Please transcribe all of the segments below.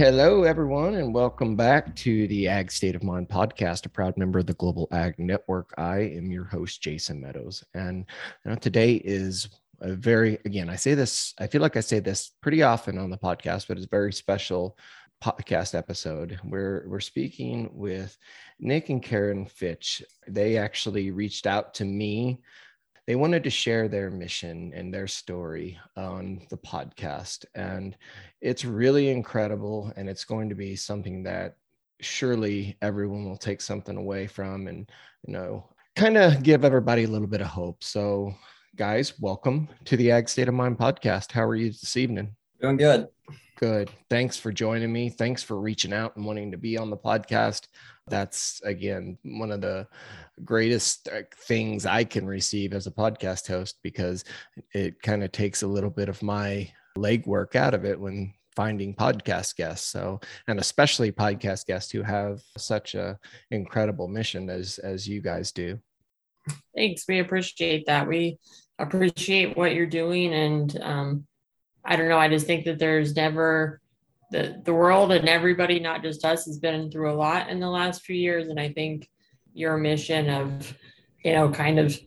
Hello, everyone, and welcome back to the Ag State of Mind podcast, a proud member of the Global Ag Network. I am your host, Jason Meadows, and you know, today is a very, again, I say this, I feel like I say this pretty often on the podcast, but it's a very special podcast episode. We're we're speaking with Nick and Karen Fitch. They actually reached out to me they wanted to share their mission and their story on the podcast. And it's really incredible. And it's going to be something that surely everyone will take something away from and, you know, kind of give everybody a little bit of hope. So, guys, welcome to the Ag State of Mind podcast. How are you this evening? Doing good. Good. Thanks for joining me. Thanks for reaching out and wanting to be on the podcast. That's again one of the greatest uh, things I can receive as a podcast host because it kind of takes a little bit of my legwork out of it when finding podcast guests so and especially podcast guests who have such a incredible mission as as you guys do thanks we appreciate that we appreciate what you're doing and um, I don't know. I just think that there's never the the world and everybody, not just us, has been through a lot in the last few years, and I think your mission of you know kind of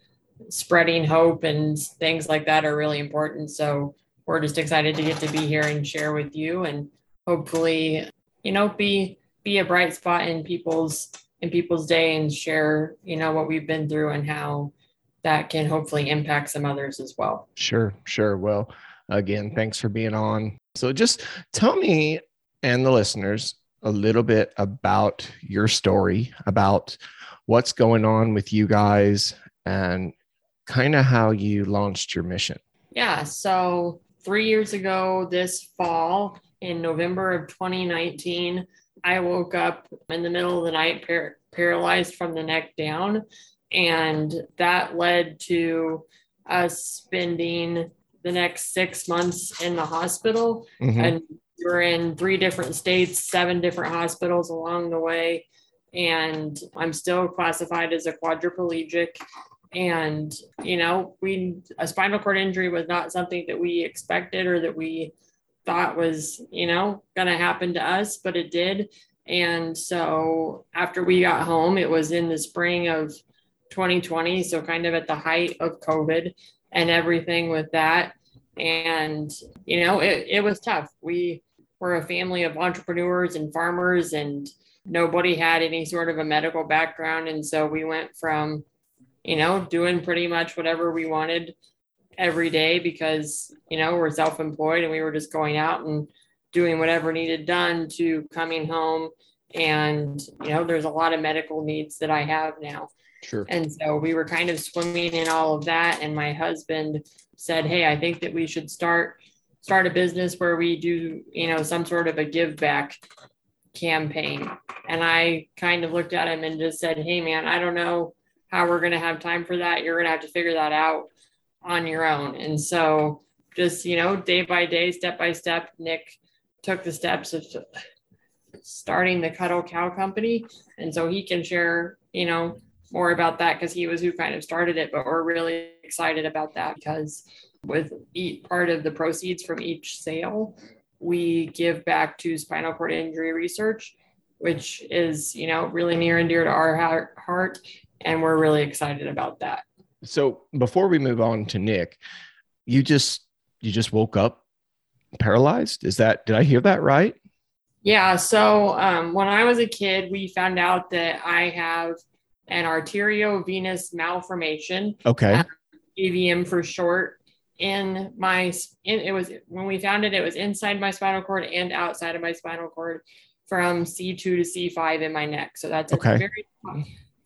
spreading hope and things like that are really important. So we're just excited to get to be here and share with you, and hopefully, you know, be be a bright spot in people's in people's day and share you know what we've been through and how that can hopefully impact some others as well. Sure, sure. Well Again, thanks for being on. So, just tell me and the listeners a little bit about your story, about what's going on with you guys, and kind of how you launched your mission. Yeah. So, three years ago, this fall in November of 2019, I woke up in the middle of the night par- paralyzed from the neck down. And that led to us spending the next six months in the hospital. Mm-hmm. And we're in three different states, seven different hospitals along the way. And I'm still classified as a quadriplegic. And, you know, we, a spinal cord injury was not something that we expected or that we thought was, you know, going to happen to us, but it did. And so after we got home, it was in the spring of 2020. So kind of at the height of COVID and everything with that. And, you know, it, it was tough. We were a family of entrepreneurs and farmers, and nobody had any sort of a medical background. And so we went from, you know, doing pretty much whatever we wanted every day because, you know, we're self employed and we were just going out and doing whatever needed done to coming home. And, you know, there's a lot of medical needs that I have now. Sure. And so we were kind of swimming in all of that. And my husband said, Hey, I think that we should start start a business where we do, you know, some sort of a give back campaign. And I kind of looked at him and just said, Hey man, I don't know how we're gonna have time for that. You're gonna have to figure that out on your own. And so just, you know, day by day, step by step, Nick took the steps of starting the Cuddle Cow Company. And so he can share, you know, more about that because he was who kind of started it. But we're really excited about that because with each part of the proceeds from each sale, we give back to spinal cord injury research, which is, you know, really near and dear to our heart. And we're really excited about that. So before we move on to Nick, you just you just woke up paralyzed. Is that did I hear that right? Yeah. So um, when I was a kid, we found out that I have an arteriovenous malformation. Okay. Uh, AVM for short. In my, in, it was when we found it, it was inside my spinal cord and outside of my spinal cord from C2 to C5 in my neck. So that's okay. very,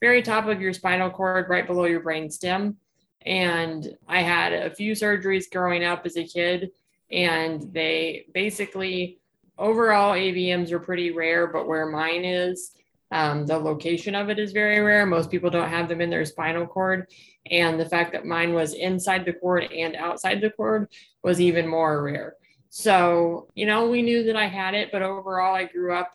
very top of your spinal cord, right below your brain stem. And I had a few surgeries growing up as a kid, and they basically overall AVMs are pretty rare, but where mine is, um, the location of it is very rare. Most people don't have them in their spinal cord. And the fact that mine was inside the cord and outside the cord was even more rare. So, you know, we knew that I had it, but overall, I grew up,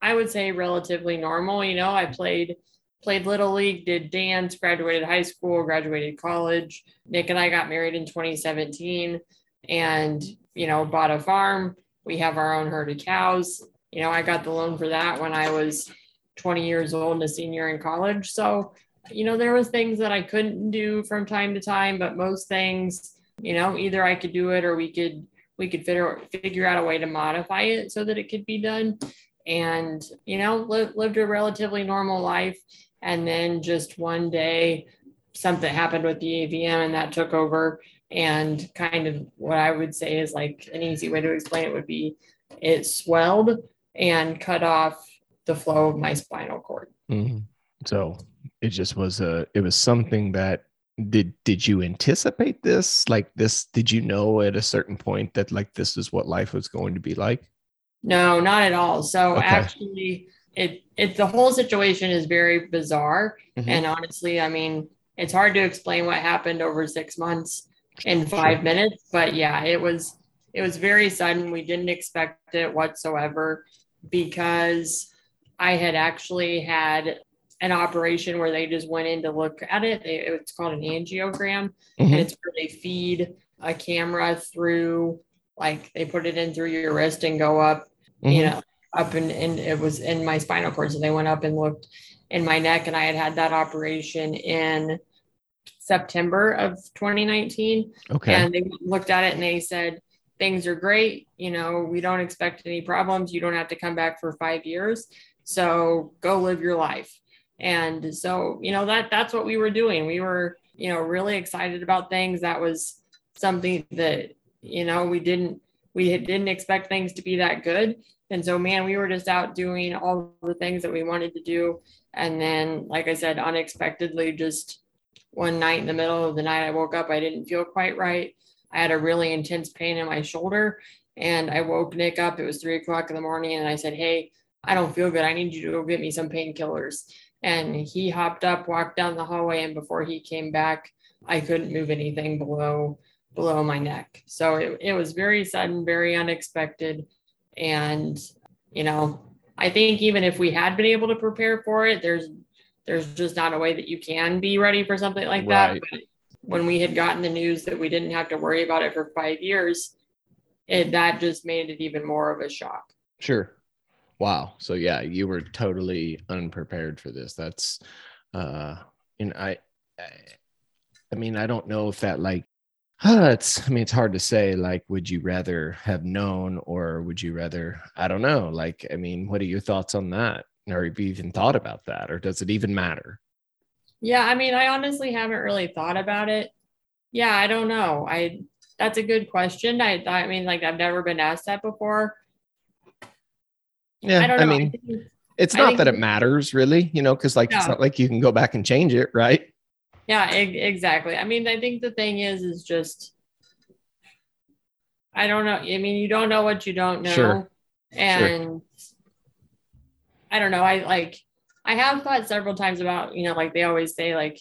I would say, relatively normal. You know, I played played little league, did dance, graduated high school, graduated college. Nick and I got married in 2017 and, you know, bought a farm. We have our own herd of cows. You know, I got the loan for that when I was 20 years old and a senior in college. So, you know, there was things that I couldn't do from time to time, but most things, you know, either I could do it or we could we could figure figure out a way to modify it so that it could be done. And, you know, li- lived a relatively normal life. And then just one day something happened with the AVM and that took over. And kind of what I would say is like an easy way to explain it would be it swelled and cut off the flow of my spinal cord. Mm-hmm. So it just was a it was something that did did you anticipate this like this did you know at a certain point that like this is what life was going to be like no not at all so okay. actually it it the whole situation is very bizarre mm-hmm. and honestly i mean it's hard to explain what happened over six months in five sure. minutes but yeah it was it was very sudden we didn't expect it whatsoever because I had actually had an operation where they just went in to look at it. They, it's called an angiogram, mm-hmm. and it's where they feed a camera through, like they put it in through your wrist and go up, mm-hmm. you know, up and, and it was in my spinal cord. So they went up and looked in my neck, and I had had that operation in September of 2019. Okay. And they looked at it and they said, things are great. You know, we don't expect any problems. You don't have to come back for five years. So go live your life. And so, you know, that that's what we were doing. We were, you know, really excited about things. That was something that, you know, we didn't we didn't expect things to be that good. And so, man, we were just out doing all the things that we wanted to do. And then, like I said, unexpectedly, just one night in the middle of the night, I woke up, I didn't feel quite right. I had a really intense pain in my shoulder. And I woke Nick up. It was three o'clock in the morning. And I said, Hey, I don't feel good. I need you to go get me some painkillers. And he hopped up, walked down the hallway, and before he came back, I couldn't move anything below below my neck. So it, it was very sudden, very unexpected. And, you know, I think even if we had been able to prepare for it, there's there's just not a way that you can be ready for something like right. that. But when we had gotten the news that we didn't have to worry about it for five years, it that just made it even more of a shock. Sure. Wow. So yeah, you were totally unprepared for this. That's uh and I I, I mean, I don't know if that like uh, it's I mean it's hard to say like would you rather have known or would you rather I don't know. Like I mean, what are your thoughts on that? Or have you even thought about that or does it even matter? Yeah, I mean, I honestly haven't really thought about it. Yeah, I don't know. I that's a good question. I I mean, like I've never been asked that before. Yeah, I, I mean, I think, it's not that it matters really, you know, because like it's not like you can go back and change it, right? Yeah, e- exactly. I mean, I think the thing is, is just I don't know. I mean, you don't know what you don't know, sure. and sure. I don't know. I like I have thought several times about, you know, like they always say, like,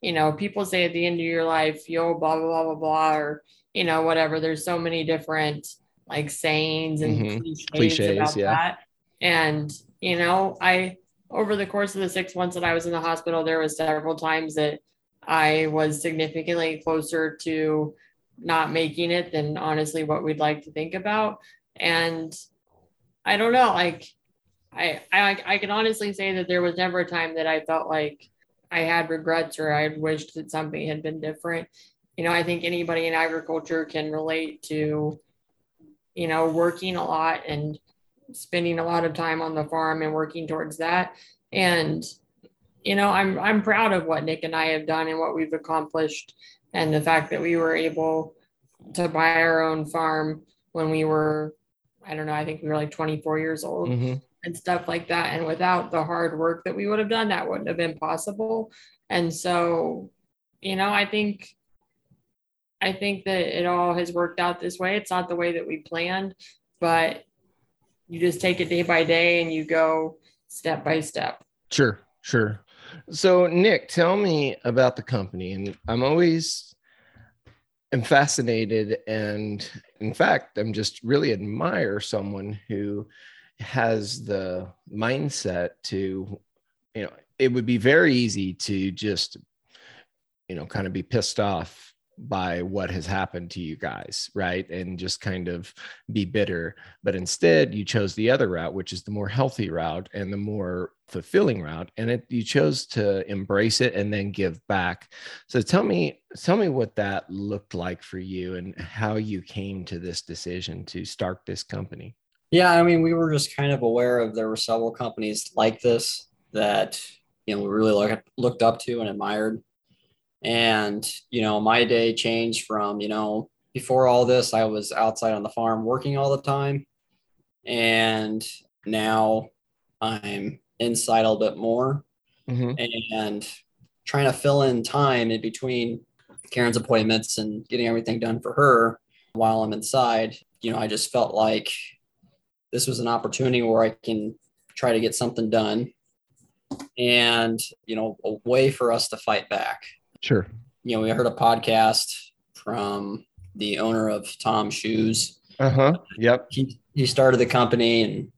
you know, people say at the end of your life, you'll blah blah blah blah blah, or you know, whatever. There's so many different like sayings and mm-hmm. cliches, cliches, about yeah. that. And, you know, I, over the course of the six months that I was in the hospital, there was several times that I was significantly closer to not making it than honestly what we'd like to think about. And I don't know, like I, I I can honestly say that there was never a time that I felt like I had regrets or I wished that something had been different. You know, I think anybody in agriculture can relate to, you know, working a lot and spending a lot of time on the farm and working towards that. And you know, I'm I'm proud of what Nick and I have done and what we've accomplished, and the fact that we were able to buy our own farm when we were, I don't know, I think we were like 24 years old. Mm-hmm. And stuff like that. And without the hard work that we would have done, that wouldn't have been possible. And so, you know, I think I think that it all has worked out this way. It's not the way that we planned, but you just take it day by day and you go step by step. Sure, sure. So, Nick, tell me about the company. And I'm always am fascinated, and in fact, I'm just really admire someone who has the mindset to, you know, it would be very easy to just, you know, kind of be pissed off by what has happened to you guys, right? And just kind of be bitter. But instead, you chose the other route, which is the more healthy route and the more fulfilling route. And it, you chose to embrace it and then give back. So tell me, tell me what that looked like for you and how you came to this decision to start this company. Yeah, I mean, we were just kind of aware of there were several companies like this that you know we really look, looked up to and admired and, you know, my day changed from, you know, before all this, I was outside on the farm working all the time. And now I'm inside a little bit more mm-hmm. and trying to fill in time in between Karen's appointments and getting everything done for her while I'm inside. You know, I just felt like this was an opportunity where I can try to get something done and, you know, a way for us to fight back. Sure. You know, we heard a podcast from the owner of Tom Shoes. Uh huh. Yep. He he started the company and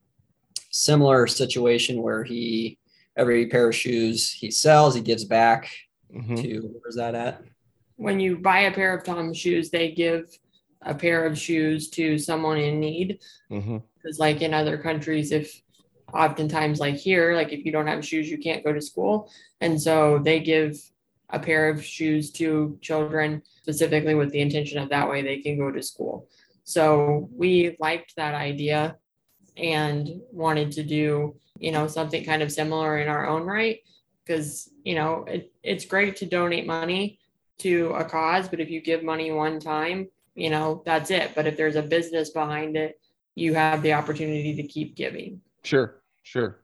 similar situation where he every pair of shoes he sells he gives back mm-hmm. to where's that at? When you buy a pair of Tom shoes, they give a pair of shoes to someone in need. Because, mm-hmm. like in other countries, if oftentimes, like here, like if you don't have shoes, you can't go to school. And so they give a pair of shoes to children specifically with the intention of that way they can go to school. So we liked that idea and wanted to do, you know, something kind of similar in our own right because, you know, it, it's great to donate money to a cause, but if you give money one time, you know, that's it. But if there's a business behind it, you have the opportunity to keep giving. Sure, sure.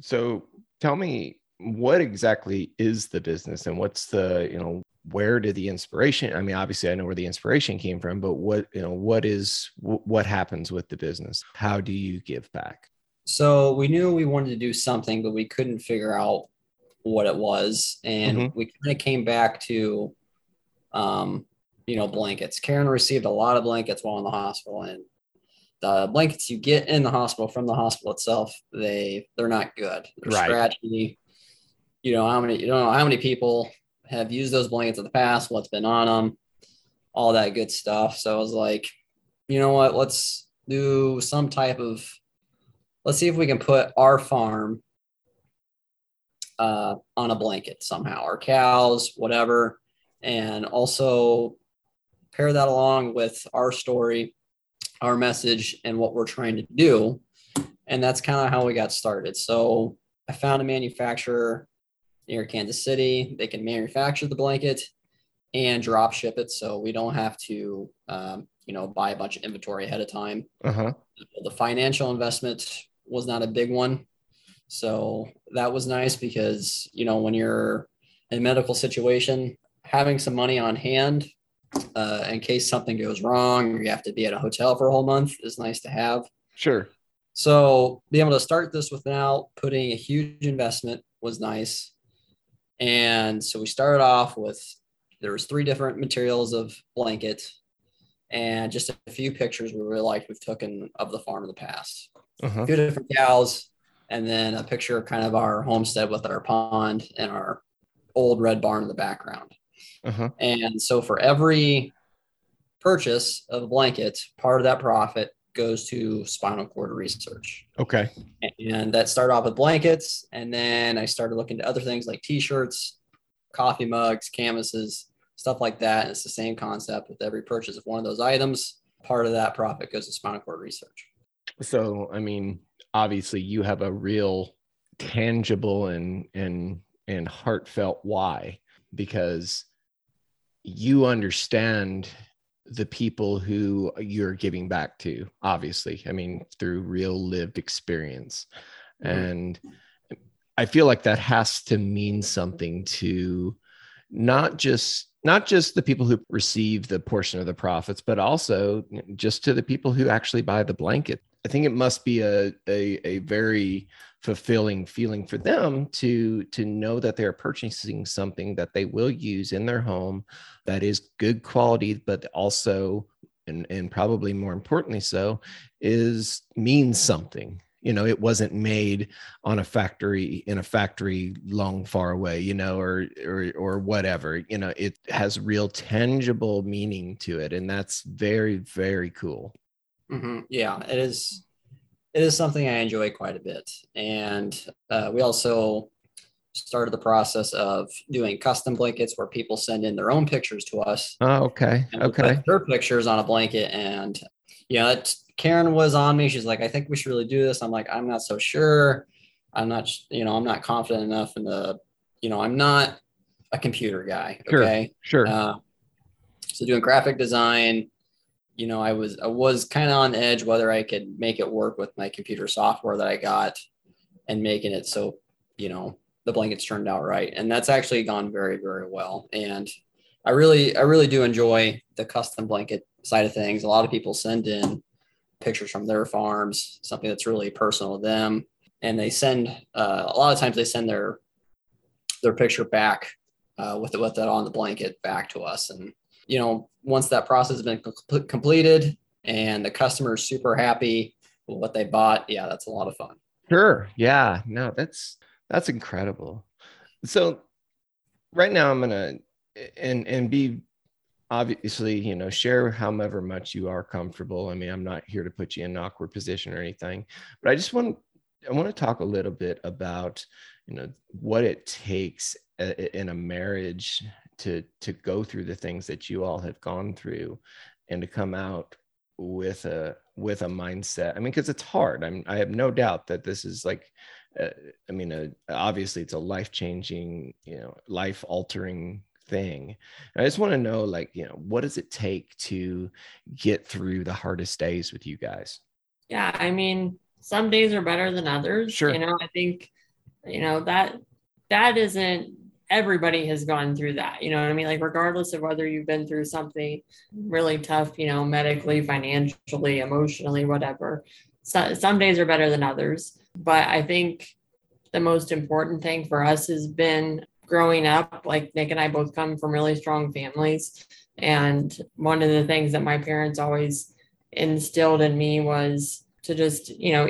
So tell me what exactly is the business and what's the you know where did the inspiration i mean obviously i know where the inspiration came from but what you know what is what happens with the business? How do you give back? So we knew we wanted to do something but we couldn't figure out what it was. And mm-hmm. we kind of came back to um you know blankets. Karen received a lot of blankets while in the hospital and the blankets you get in the hospital from the hospital itself they they're not good. They're right. scratchy you know how many you don't know how many people have used those blankets in the past, what's been on them, all that good stuff. So I was like, you know what, let's do some type of let's see if we can put our farm uh, on a blanket somehow, our cows, whatever, and also pair that along with our story, our message, and what we're trying to do. And that's kind of how we got started. So I found a manufacturer near Kansas City. They can manufacture the blanket and drop ship it, so we don't have to, um, you know, buy a bunch of inventory ahead of time. Uh-huh. The financial investment was not a big one, so that was nice because you know when you're in a medical situation, having some money on hand uh, in case something goes wrong or you have to be at a hotel for a whole month is nice to have. Sure. So being able to start this without putting a huge investment was nice. And so we started off with there was three different materials of blanket and just a few pictures we really liked we've taken of the farm in the past. Uh-huh. A few different cows, and then a picture of kind of our homestead with our pond and our old red barn in the background. Uh-huh. And so for every purchase of a blanket, part of that profit goes to spinal cord research. Okay. And that started off with blankets. And then I started looking to other things like t shirts, coffee mugs, canvases, stuff like that. And it's the same concept with every purchase of one of those items. Part of that profit goes to spinal cord research. So, I mean, obviously, you have a real tangible and, and, and heartfelt why because you understand the people who you're giving back to obviously i mean through real lived experience mm-hmm. and i feel like that has to mean something to not just not just the people who receive the portion of the profits, but also just to the people who actually buy the blanket. I think it must be a a, a very fulfilling feeling for them to to know that they're purchasing something that they will use in their home that is good quality, but also and, and probably more importantly so is means something. You know it wasn't made on a factory in a factory long far away you know or or or whatever. You know it has real tangible meaning to it and that's very very cool. Mm-hmm. yeah it is it is something i enjoy quite a bit and uh, we also started the process of doing custom blankets where people send in their own pictures to us oh okay okay their pictures on a blanket and you know Karen was on me. She's like, I think we should really do this. I'm like, I'm not so sure. I'm not, you know, I'm not confident enough in the, you know, I'm not a computer guy. Okay. Sure. sure. Uh, so doing graphic design, you know, I was, I was kind of on edge whether I could make it work with my computer software that I got and making it so, you know, the blankets turned out right. And that's actually gone very, very well. And I really, I really do enjoy the custom blanket side of things. A lot of people send in pictures from their farms, something that's really personal to them. And they send uh, a lot of times they send their their picture back uh, with it with it on the blanket back to us. And you know, once that process has been com- completed and the customer is super happy with what they bought, yeah, that's a lot of fun. Sure. Yeah. No, that's that's incredible. So right now I'm gonna and and be obviously, you know, share however much you are comfortable. I mean, I'm not here to put you in an awkward position or anything, but I just want I want to talk a little bit about, you know, what it takes uh, in a marriage to to go through the things that you all have gone through and to come out with a with a mindset. I mean, because it's hard. I'm I have no doubt that this is like uh, I mean, uh, obviously, it's a life changing, you know, life altering thing. I just want to know, like, you know, what does it take to get through the hardest days with you guys? Yeah, I mean, some days are better than others. Sure. You know, I think, you know, that that isn't everybody has gone through that. You know what I mean? Like, regardless of whether you've been through something really tough, you know, medically, financially, emotionally, whatever. So, some days are better than others. But I think the most important thing for us has been growing up, like Nick and I both come from really strong families. And one of the things that my parents always instilled in me was to just, you know,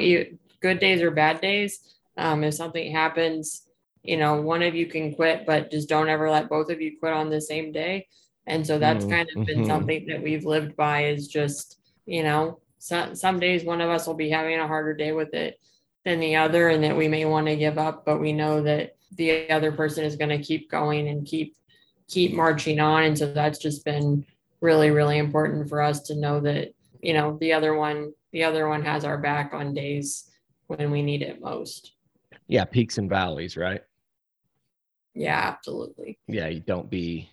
good days or bad days. Um, if something happens, you know, one of you can quit, but just don't ever let both of you quit on the same day. And so that's mm-hmm. kind of been mm-hmm. something that we've lived by is just, you know, some, some days one of us will be having a harder day with it than the other and that we may want to give up, but we know that the other person is going to keep going and keep keep marching on and so that's just been really really important for us to know that you know the other one the other one has our back on days when we need it most yeah peaks and valleys right yeah absolutely. Yeah you don't be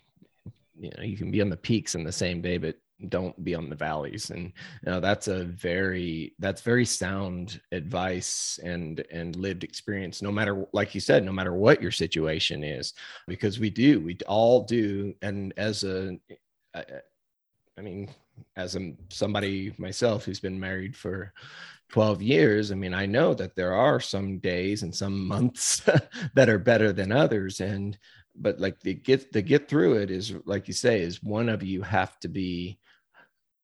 you know you can be on the peaks in the same day but don't be on the valleys. And you know that's a very that's very sound advice and and lived experience no matter like you said no matter what your situation is because we do we all do. And as a I, mean as a somebody myself who's been married for 12 years i mean i know that there are some days and some months that are better than others and but like the get the get through it is like you say is one of you have to be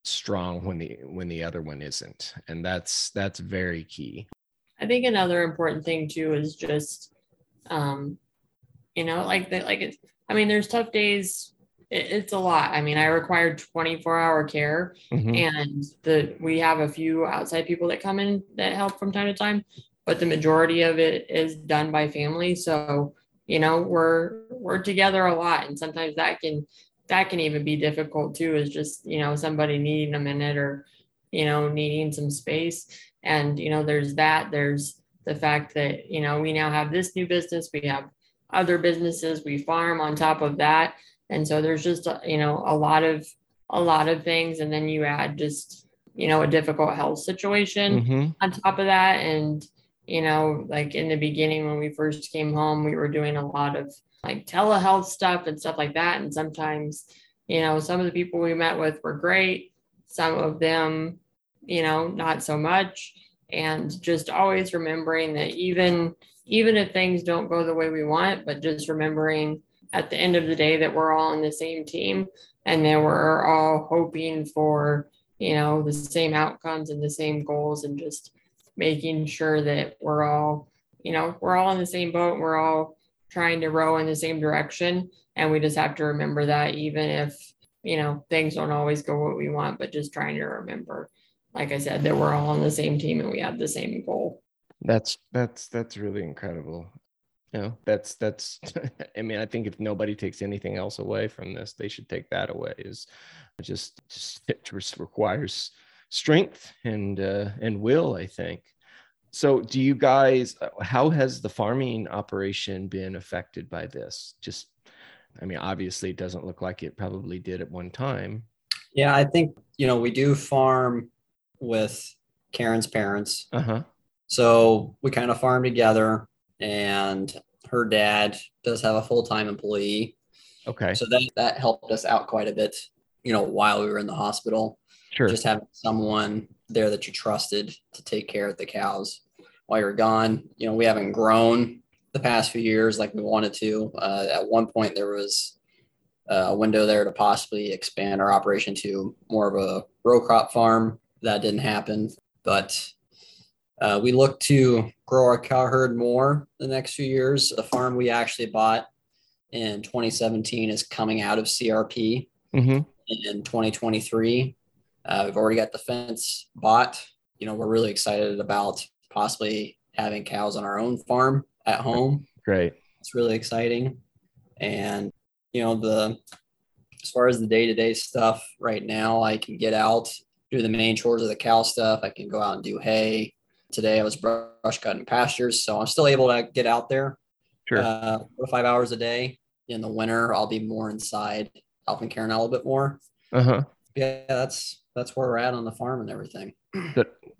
strong when the when the other one isn't and that's that's very key. I think another important thing too is just um you know like that like it's i mean there's tough days it, it's a lot. I mean i require 24 hour care mm-hmm. and the we have a few outside people that come in that help from time to time but the majority of it is done by family. So you know we're we're together a lot and sometimes that can that can even be difficult too is just you know somebody needing a minute or you know needing some space. And you know there's that there's the fact that you know we now have this new business we have other businesses we farm on top of that and so there's just you know a lot of a lot of things and then you add just you know a difficult health situation mm-hmm. on top of that and you know like in the beginning when we first came home we were doing a lot of like telehealth stuff and stuff like that. And sometimes, you know, some of the people we met with were great, some of them, you know, not so much. And just always remembering that even even if things don't go the way we want, but just remembering at the end of the day that we're all on the same team and that we're all hoping for, you know, the same outcomes and the same goals and just making sure that we're all, you know, we're all in the same boat. We're all trying to row in the same direction. And we just have to remember that even if, you know, things don't always go what we want, but just trying to remember, like I said, that we're all on the same team and we have the same goal. That's that's that's really incredible. You know, that's that's I mean, I think if nobody takes anything else away from this, they should take that away is just just it just requires strength and uh and will, I think. So do you guys how has the farming operation been affected by this? Just I mean, obviously it doesn't look like it probably did at one time. Yeah, I think, you know, we do farm with Karen's parents. Uh-huh. So we kind of farm together, and her dad does have a full time employee. Okay. So that that helped us out quite a bit, you know, while we were in the hospital. Sure. Just having someone there that you trusted to take care of the cows while you're gone. You know, we haven't grown the past few years like we wanted to. Uh, at one point, there was a window there to possibly expand our operation to more of a row crop farm. That didn't happen, but uh, we look to grow our cow herd more the next few years. The farm we actually bought in 2017 is coming out of CRP mm-hmm. in 2023. Uh, we've already got the fence bought. You know, we're really excited about possibly having cows on our own farm at home. Great. It's really exciting. And, you know, the as far as the day to day stuff right now, I can get out, do the main chores of the cow stuff. I can go out and do hay, Today I was brush cutting pastures, so I'm still able to get out there. Sure. Uh, four to five hours a day. In the winter, I'll be more inside, helping Karen out a little bit more. Uh huh. Yeah, that's that's where we're at on the farm and everything.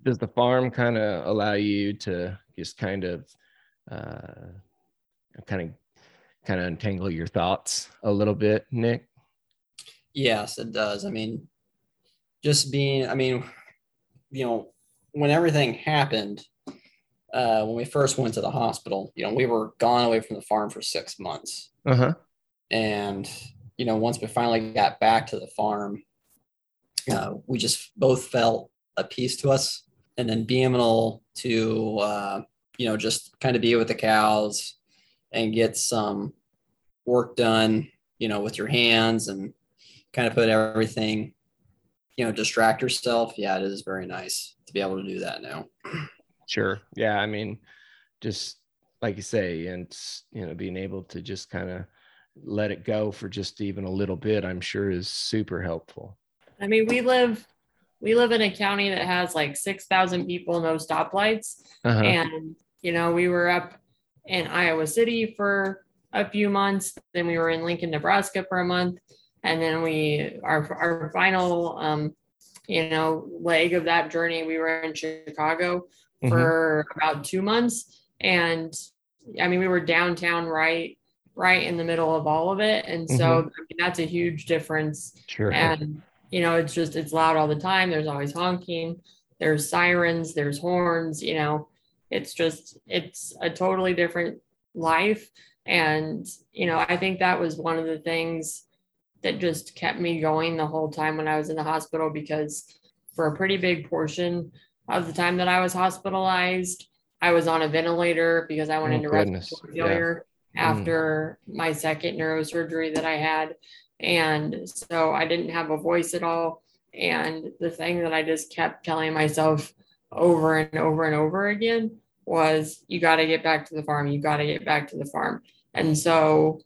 Does the farm kind of allow you to just kind of, uh, kind of, kind of untangle your thoughts a little bit, Nick? Yes, it does. I mean, just being, I mean, you know, when everything happened, uh, when we first went to the hospital, you know, we were gone away from the farm for six months. Uh huh. And, you know, once we finally got back to the farm, uh, we just both felt a peace to us. And then being able to, uh, you know, just kind of be with the cows and get some work done, you know, with your hands and kind of put everything, you know, distract yourself. Yeah, it is very nice to be able to do that now. Sure. Yeah. I mean, just like you say, and you know, being able to just kind of let it go for just even a little bit, I'm sure is super helpful. I mean, we live we live in a county that has like 6,000 people, no stoplights. Uh-huh. And, you know, we were up in Iowa City for a few months. Then we were in Lincoln, Nebraska for a month. And then we, our, our final um, you know, leg of that journey, we were in Chicago mm-hmm. for about two months. And I mean, we were downtown right right in the middle of all of it. And so mm-hmm. I mean, that's a huge difference. Sure. And you know, it's just it's loud all the time. There's always honking, there's sirens, there's horns, you know, it's just it's a totally different life. And, you know, I think that was one of the things that just kept me going the whole time when I was in the hospital because for a pretty big portion of the time that I was hospitalized, I was on a ventilator because I went oh, into respiratory failure yeah. Mm. after mm. my second neurosurgery that I had. And so I didn't have a voice at all. And the thing that I just kept telling myself over and over and over again was, you got to get back to the farm. You got to get back to the farm. And so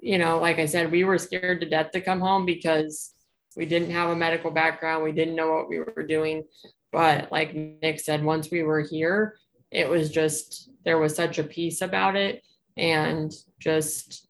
you know, like I said, we were scared to death to come home because we didn't have a medical background. We didn't know what we were doing. But like Nick said, once we were here, it was just, there was such a peace about it. And just,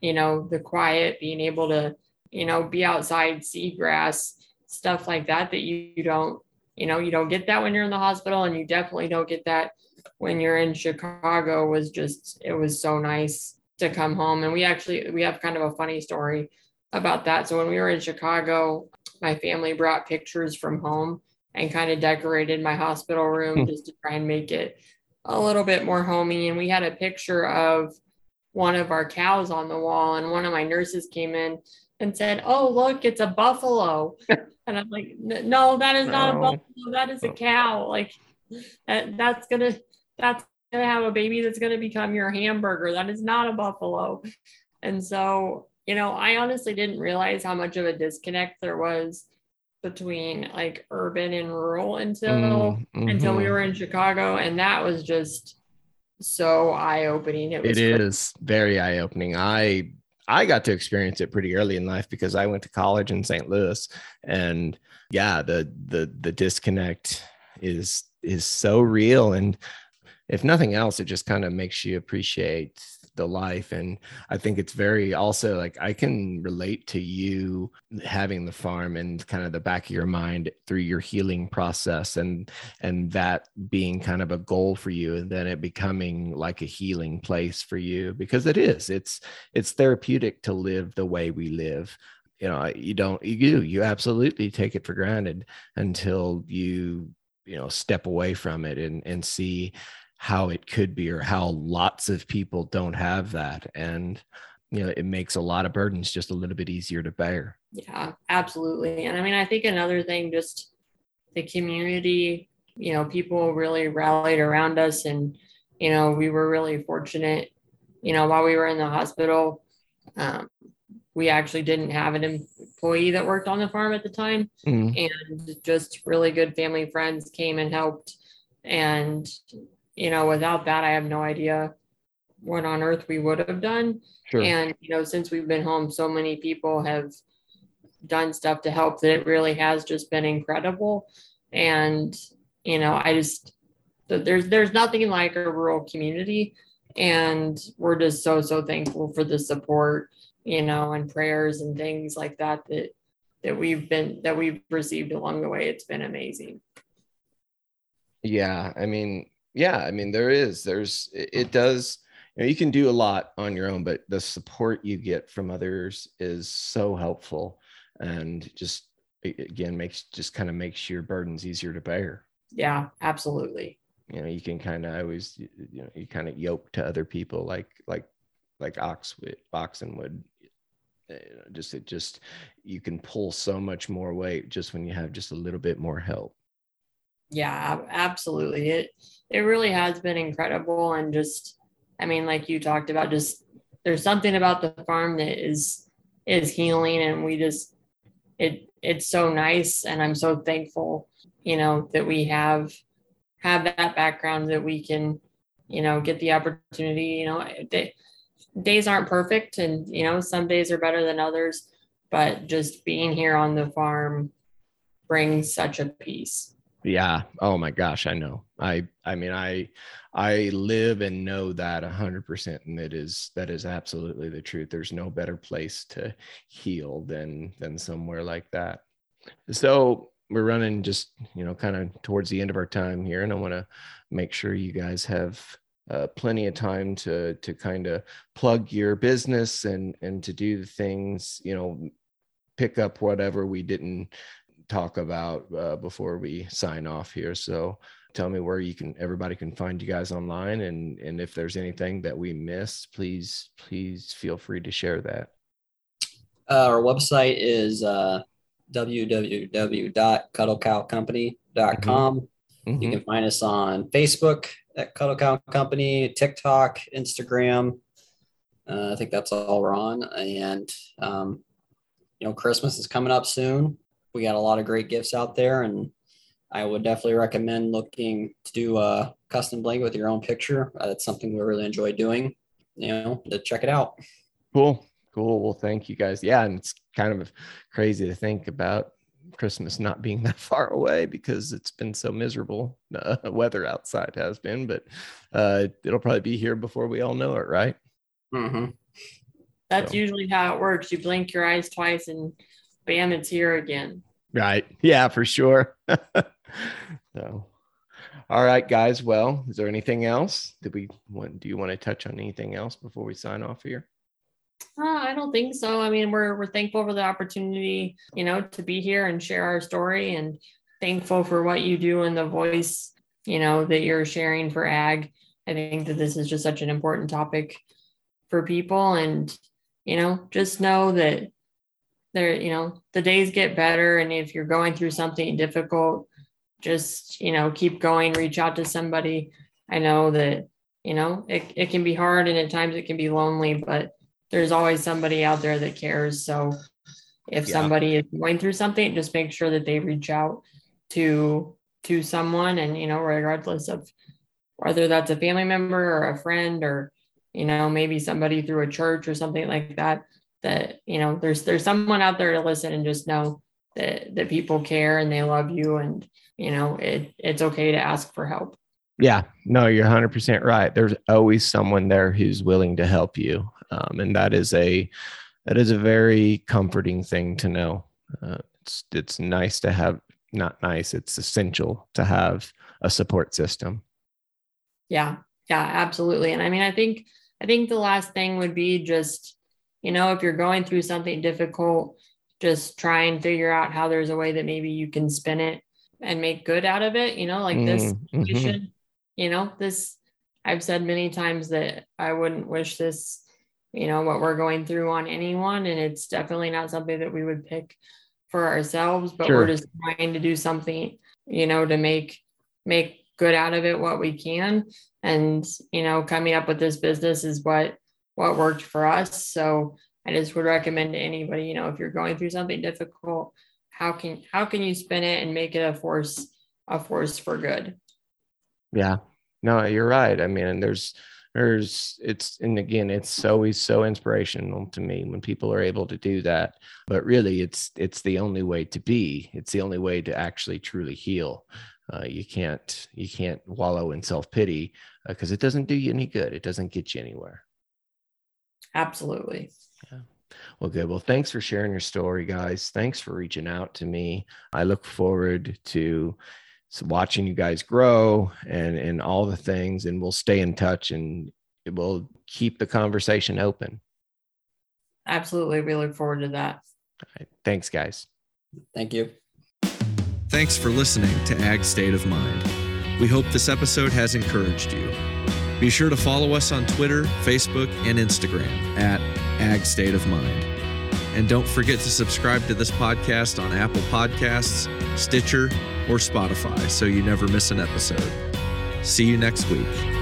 you know, the quiet, being able to, you know, be outside, see grass, stuff like that, that you, you don't, you know, you don't get that when you're in the hospital. And you definitely don't get that when you're in Chicago was just, it was so nice to come home. And we actually we have kind of a funny story about that. So when we were in Chicago, my family brought pictures from home and kind of decorated my hospital room hmm. just to try and make it a little bit more homey. And we had a picture of one of our cows on the wall, and one of my nurses came in and said, "Oh, look, it's a buffalo." and I'm like, "No, that is not a buffalo. That is a cow. Like that, that's gonna that's gonna have a baby that's gonna become your hamburger. That is not a buffalo." And so, you know, I honestly didn't realize how much of a disconnect there was between like urban and rural until mm-hmm. until we were in Chicago, and that was just so eye opening. It, it is very eye opening. I I got to experience it pretty early in life because I went to college in St. Louis, and yeah, the the the disconnect is is so real, and if nothing else, it just kind of makes you appreciate the life and i think it's very also like i can relate to you having the farm and kind of the back of your mind through your healing process and and that being kind of a goal for you and then it becoming like a healing place for you because it is it's it's therapeutic to live the way we live. You know you don't you do you absolutely take it for granted until you you know step away from it and and see how it could be or how lots of people don't have that. And you know it makes a lot of burdens just a little bit easier to bear. Yeah absolutely. And i mean i think another thing just the community you know people really rallied around us and you know we were really fortunate you know while we were in the hospital um, we actually didn't have an employee that worked on the farm at the time. Mm. and just really good family friends came and helped. And you know, without that, I have no idea what on earth we would have done. Sure. And, you know, since we've been home, so many people have done stuff to help that it really has just been incredible. And, you know, I just, there's, there's nothing like a rural community. And we're just so, so thankful for the support, you know, and prayers and things like that, that, that we've been, that we've received along the way. It's been amazing. Yeah. I mean, yeah i mean there is there's it, does you know you can do a lot on your own but the support you get from others is so helpful and just again makes just kind of makes your burdens easier to bear. Yeah absolutely. You know you can kind of always you know you kind of yoke to other people like like like ox oxen would eh, just it just you can pull so much more weight just when you have just a little bit more help yeah absolutely. It it really has been incredible and just i mean like you talked about just there's something about the farm that is is healing and we just it it's so nice and i'm so thankful you know that we have have that background that we can you know get the opportunity you know they, days aren't perfect and you know some days are better than others but just being here on the farm brings such a peace yeah. Oh my gosh i know. I i mean i i live and know that 100% and it is that is absolutely the truth. There's no better place to heal than than somewhere like that. So we're running just you know kind of towards the end of our time here and i want to make sure you guys have uh, plenty of time to to kind of plug your business and and to do the things you know pick up whatever we didn't talk about uh, before we sign off here. So tell me where you can everybody can find you guys online and and if there's anything that we missed, please please feel free to share that. Uh, our website is uh, www.cuddlecowcompany.com. Mm-hmm. Mm-hmm. You can find us on Facebook at Cuddle Cow Company, TikTok, Instagram. Uh, I think that's all we're on. And um, you know, Christmas is coming up soon we got a lot of great gifts out there and I would definitely recommend looking to do a custom blanket with your own picture. Uh, that's something we really enjoy doing, you know, to check it out. Cool. Cool. Well, thank you guys. Yeah. And it's kind of crazy to think about Christmas not being that far away because it's been so miserable. Uh, weather outside has been, but uh, it'll probably be here before we all know it, right? Mm-hmm. That's so. usually how it works. You blink your eyes twice and bam, it's here again. Right. Yeah, for sure. so, All right, guys. Well, is there anything else? Did we want? Do you want to touch on anything else before we sign off here? Uh, I don't think so. I mean, we're we're thankful for the opportunity, you know, to be here and share our story, and thankful for what you do and the voice, you know, that you're sharing for ag. I think that this is just such an important topic for people, and you know, just know that there, you know, the days get better, and if you're going through something difficult, just you know, keep going. Reach out to somebody. I know that you know it, it can be hard and at times it can be lonely but there's always somebody out there that cares. So if yeah. somebody is going through something, just make sure that they reach out to to someone and you know, regardless of whether that's a family member or a friend or you know, maybe somebody through a church or something like that, that you know, there's there's someone out there to listen and just know that that people care and they love you and you know, it it's okay to ask for help. Yeah, no, you're 100% right. There's always someone there who's willing to help you um, and that is a that is a very comforting thing to know. Uh, it's it's nice to have not nice. It's essential to have a support system. Yeah, yeah, absolutely. And I mean, I think I think the last thing would be just you know if you're going through something difficult, just try and figure out how there's a way that maybe you can spin it and make good out of it. You know, like this mm-hmm. situation. You know, this I've said many times that I wouldn't wish this you know what we're going through on anyone and it's definitely not something that we would pick for ourselves but sure. we're just trying to do something you know to make make good out of it what we can and you know coming up with this business is what what worked for us. So i just would recommend to anybody you know if you're going through something difficult how can how can you spin it and make it a force a force for good? Yeah. No you're right. I mean there's there's it's and again it's always so inspirational to me when people are able to do that. But really it's it's the only way to be. It's the only way to actually truly heal. Uh, you can't you can't wallow in self-pity because uh, it doesn't do you any good. It doesn't get you anywhere absolutely. Yeah. Well good. Well thanks for sharing your story guys. Thanks for reaching out to me. I look forward to watching you guys grow and and all the things and we'll stay in touch and it will keep the conversation open. Absolutely. We look forward to that. All right. Thanks guys. Thank you. Thanks for listening to ag state of mind. We hope this episode has encouraged you be sure to follow us on twitter facebook and instagram at ag state of mind and don't forget to subscribe to this podcast on apple podcasts stitcher or Spotify so you never miss an episode. See you next week.